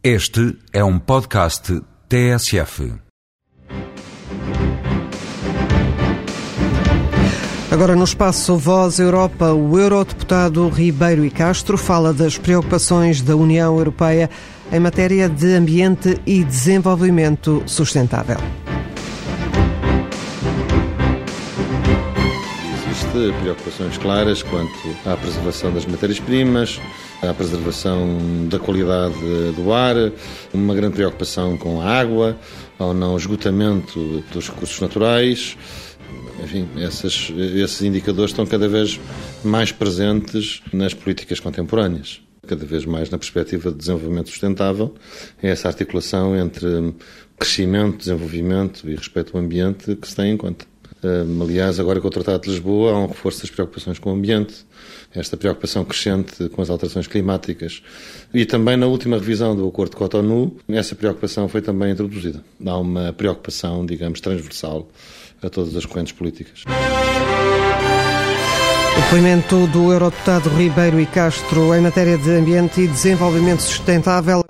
Este é um podcast TSF. Agora no espaço Voz Europa, o eurodeputado Ribeiro e Castro fala das preocupações da União Europeia em matéria de ambiente e desenvolvimento sustentável. Preocupações claras quanto à preservação das matérias-primas, à preservação da qualidade do ar, uma grande preocupação com a água, ao não esgotamento dos recursos naturais. Enfim, essas, esses indicadores estão cada vez mais presentes nas políticas contemporâneas cada vez mais na perspectiva de desenvolvimento sustentável, é essa articulação entre crescimento, desenvolvimento e respeito ao ambiente que se tem em conta. Aliás, agora com o Tratado de Lisboa há um reforço das preocupações com o ambiente, esta preocupação crescente com as alterações climáticas. E também na última revisão do Acordo de Cotonou, essa preocupação foi também introduzida. Há uma preocupação, digamos, transversal a todas as correntes políticas. O depoimento do Eurodeputado Ribeiro e Castro em matéria de ambiente e desenvolvimento sustentável.